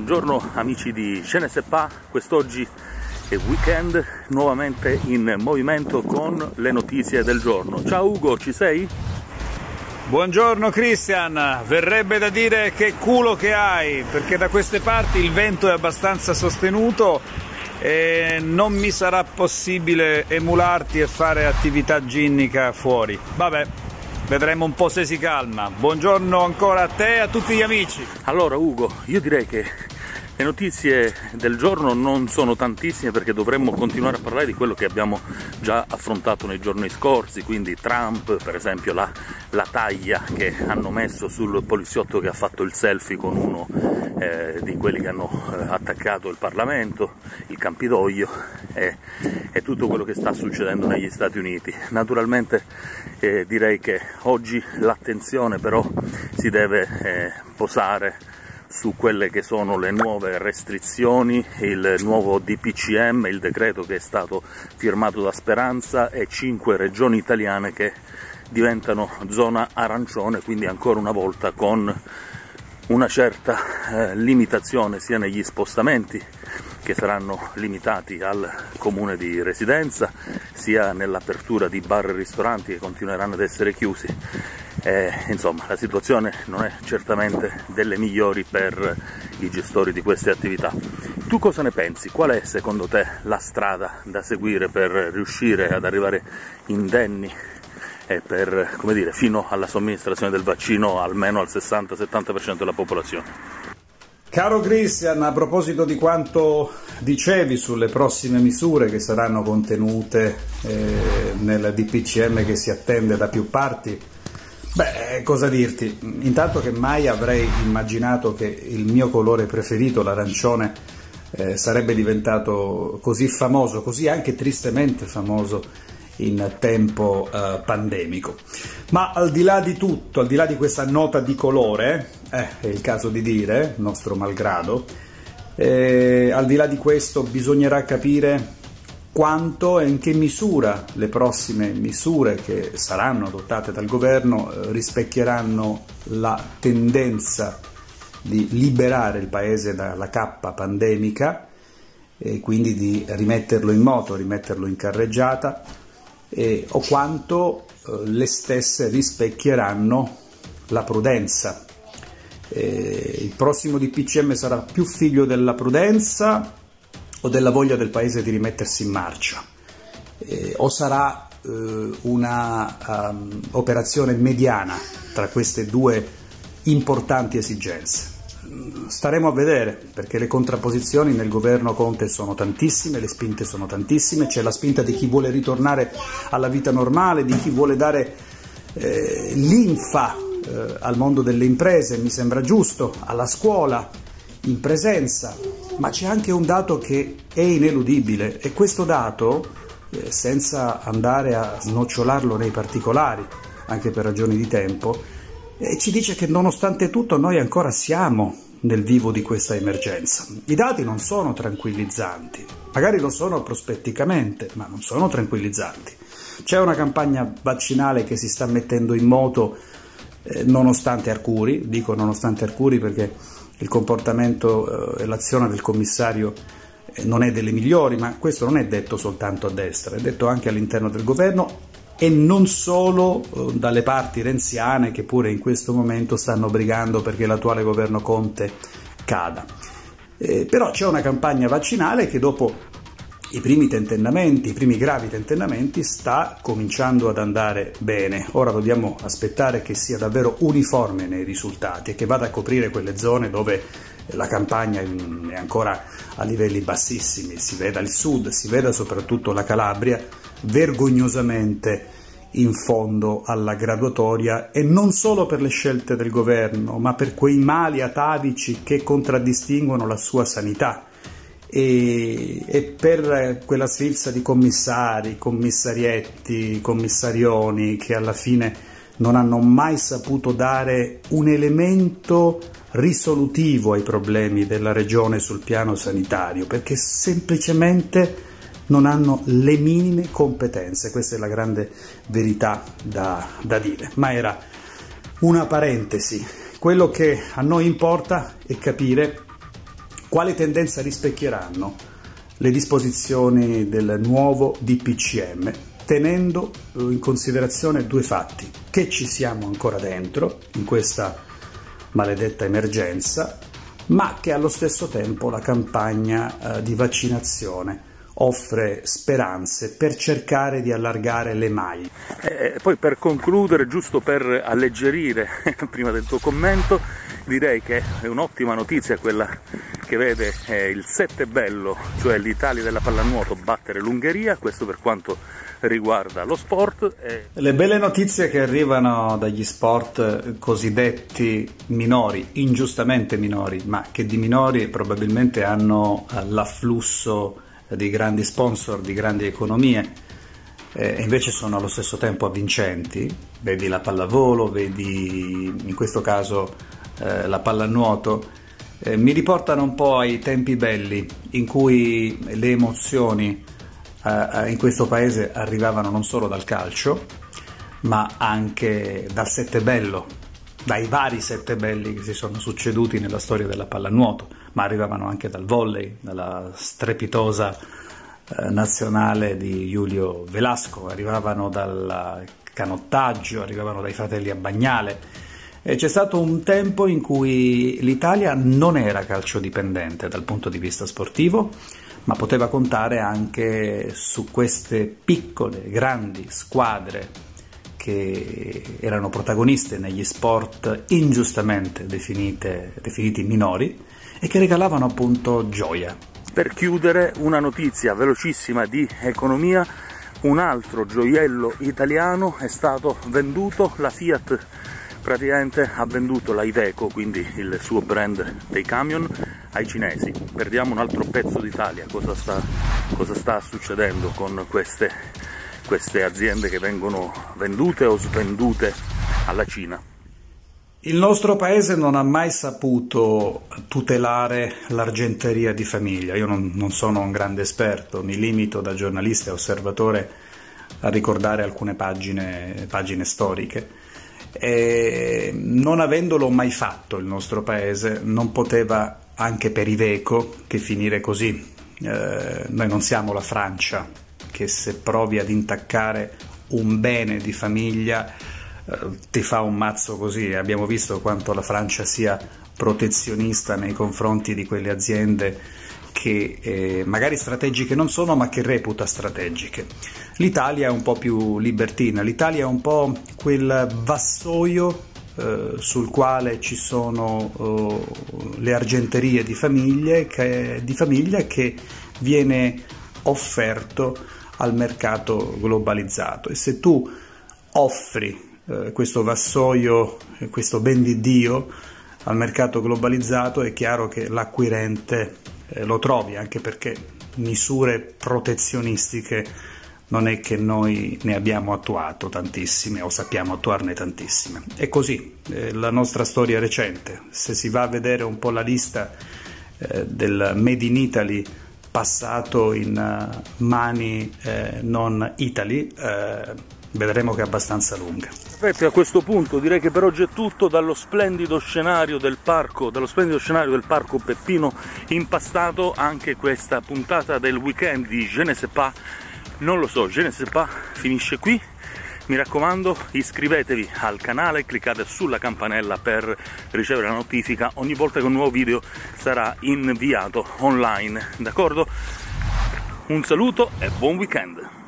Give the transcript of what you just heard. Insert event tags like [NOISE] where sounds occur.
buongiorno amici di Cenesepa, quest'oggi è weekend, nuovamente in movimento con le notizie del giorno. Ciao Ugo, ci sei? Buongiorno Christian, verrebbe da dire che culo che hai, perché da queste parti il vento è abbastanza sostenuto e non mi sarà possibile emularti e fare attività ginnica fuori. Vabbè, vedremo un po' se si calma. Buongiorno ancora a te e a tutti gli amici. Allora Ugo, io direi che le notizie del giorno non sono tantissime perché dovremmo continuare a parlare di quello che abbiamo già affrontato nei giorni scorsi, quindi Trump, per esempio la, la taglia che hanno messo sul poliziotto che ha fatto il selfie con uno eh, di quelli che hanno eh, attaccato il Parlamento, il Campidoglio e, e, tutto quello che sta succedendo negli Stati Uniti. Naturalmente eh, direi che oggi l'attenzione però si deve eh, posare su quelle che sono le nuove restrizioni, il nuovo DPCM, il decreto che è stato firmato da Speranza e cinque regioni italiane che diventano zona arancione, quindi ancora una volta con una certa eh, limitazione sia negli spostamenti che saranno limitati al comune di residenza, sia nell'apertura di bar e ristoranti che continueranno ad essere chiusi eh, insomma la situazione non è certamente delle migliori per i gestori di queste attività. Tu cosa ne pensi? Qual è secondo te la strada da seguire per riuscire ad arrivare indenni e per, come dire, fino alla somministrazione del vaccino almeno al 60-70% della popolazione? Caro Christian, a proposito di quanto dicevi sulle prossime misure che saranno contenute eh, nel DPCM che si attende da più parti, Beh, cosa dirti? Intanto che mai avrei immaginato che il mio colore preferito, l'arancione, eh, sarebbe diventato così famoso, così anche tristemente famoso in tempo eh, pandemico. Ma al di là di tutto, al di là di questa nota di colore, eh, è il caso di dire, nostro malgrado, eh, al di là di questo bisognerà capire quanto e in che misura le prossime misure che saranno adottate dal governo eh, rispecchieranno la tendenza di liberare il paese dalla cappa pandemica e quindi di rimetterlo in moto, rimetterlo in carreggiata e, o quanto eh, le stesse rispecchieranno la prudenza. Eh, il prossimo DPCM sarà più figlio della prudenza o della voglia del paese di rimettersi in marcia eh, o sarà eh, una um, operazione mediana tra queste due importanti esigenze. Staremo a vedere perché le contrapposizioni nel governo Conte sono tantissime, le spinte sono tantissime, c'è la spinta di chi vuole ritornare alla vita normale, di chi vuole dare eh, linfa eh, al mondo delle imprese, mi sembra giusto, alla scuola, in presenza, ma c'è anche un dato che è ineludibile e questo dato, eh, senza andare a snocciolarlo nei particolari, anche per ragioni di tempo, eh, ci dice che nonostante tutto noi ancora siamo nel vivo di questa emergenza. I dati non sono tranquillizzanti, magari lo sono prospetticamente, ma non sono tranquillizzanti. C'è una campagna vaccinale che si sta mettendo in moto eh, nonostante Arcuri, dico nonostante Arcuri perché il comportamento e l'azione del commissario eh, non è delle migliori, ma questo non è detto soltanto a destra, è detto anche all'interno del governo e non solo eh, dalle parti renziane che pure in questo momento stanno brigando perché l'attuale governo Conte cada. Eh, però c'è una campagna vaccinale che dopo i primi tentennamenti, i primi gravi tentennamenti sta cominciando ad andare bene. Ora dobbiamo aspettare che sia davvero uniforme nei risultati e che vada a coprire quelle zone dove la campagna è ancora a livelli bassissimi, si veda il sud, si veda soprattutto la Calabria vergognosamente in fondo alla graduatoria e non solo per le scelte del governo, ma per quei mali atavici che contraddistinguono la sua sanità e, e, per quella sfilza di commissari, commissarietti, commissarioni che alla fine non hanno mai saputo dare un elemento risolutivo ai problemi della regione sul piano sanitario, perché semplicemente non hanno le minime competenze, questa è la grande verità da, da dire. Ma era una parentesi, quello che a noi importa è capire quale tendenza rispecchieranno le disposizioni del nuovo DPCM, tenendo in considerazione due fatti, che ci siamo ancora dentro in questa maledetta emergenza, ma che allo stesso tempo la campagna eh, di vaccinazione offre speranze per cercare di allargare le maglie. E poi per concludere, giusto per alleggerire [LAUGHS] prima del tuo commento, direi che è un'ottima notizia quella che vede eh, il 7 bello, cioè l'Italia della pallanuoto battere l'Ungheria, questo per quanto riguarda lo sport. E... Le belle notizie che arrivano dagli sport cosiddetti minori, ingiustamente minori, ma che di minori probabilmente hanno l'afflusso di grandi sponsor, di grandi economie, eh, e invece sono allo stesso tempo avvincenti, vedi la pallavolo, vedi in questo caso eh, la pallanuoto, eh, mi riportano un po' ai tempi belli in cui le emozioni eh, in questo paese arrivavano non solo dal calcio, ma anche dal sette bello, dai vari sette belli che si sono succeduti nella storia della pallanuoto, ma arrivavano anche dal volley, dalla strepitosa eh, nazionale di Giulio Velasco, arrivavano dal canottaggio, arrivavano dai fratelli a Bagnale. C'è stato un tempo in cui l'Italia non era calciodipendente dal punto di vista sportivo, ma poteva contare anche su queste piccole, grandi squadre che erano protagoniste negli sport ingiustamente definite, definiti minori e che regalavano appunto gioia. Per chiudere una notizia velocissima di economia, un altro gioiello italiano è stato venduto, la Fiat praticamente ha venduto la Iveco, quindi il suo brand dei camion, ai cinesi. Perdiamo un altro pezzo d'Italia, cosa sta, cosa sta succedendo con queste queste aziende che vengono vendute o svendute alla Cina. Il nostro paese non ha mai saputo tutelare l'argenteria di famiglia. Io non, non, sono un grande esperto, mi limito da giornalista e osservatore a ricordare alcune pagine, pagine storiche. E non avendolo mai fatto il nostro paese, non poteva anche per Iveco che finire così. Eh, noi non siamo la Francia, che se provi ad intaccare un bene di famiglia eh, ti fa un mazzo così. Abbiamo visto quanto la Francia sia protezionista nei confronti di quelle aziende che eh, magari strategiche non sono, ma che reputa strategiche. L'Italia è un po' più libertina, l'Italia è un po' quel vassoio eh, sul quale ci sono eh, le argenterie di, che, di famiglia che viene offerto al mercato globalizzato e se tu offri eh, questo vassoio, eh, questo ben di Dio al mercato globalizzato è chiaro che l'acquirente eh, lo trovi anche perché misure protezionistiche non è che noi ne abbiamo attuato tantissime o sappiamo attuarne tantissime. È così, eh, la nostra storia recente. Se si va a vedere un po' la lista eh, del Made in Italy passato in uh, mani eh, non Italy, eh, vedremo che è abbastanza lunga. Perfetto, a questo punto direi che per oggi è tutto. Dallo splendido scenario del parco, dallo splendido scenario del parco Peppino impastato anche questa puntata del weekend di Je ne sais pas, non lo so, Je ne sais pas finisce qui. Mi raccomando iscrivetevi al canale cliccate sulla campanella per ricevere la notifica. Ogni volta che un nuovo video sarà inviato online d'accordo? Un saluto e buon weekend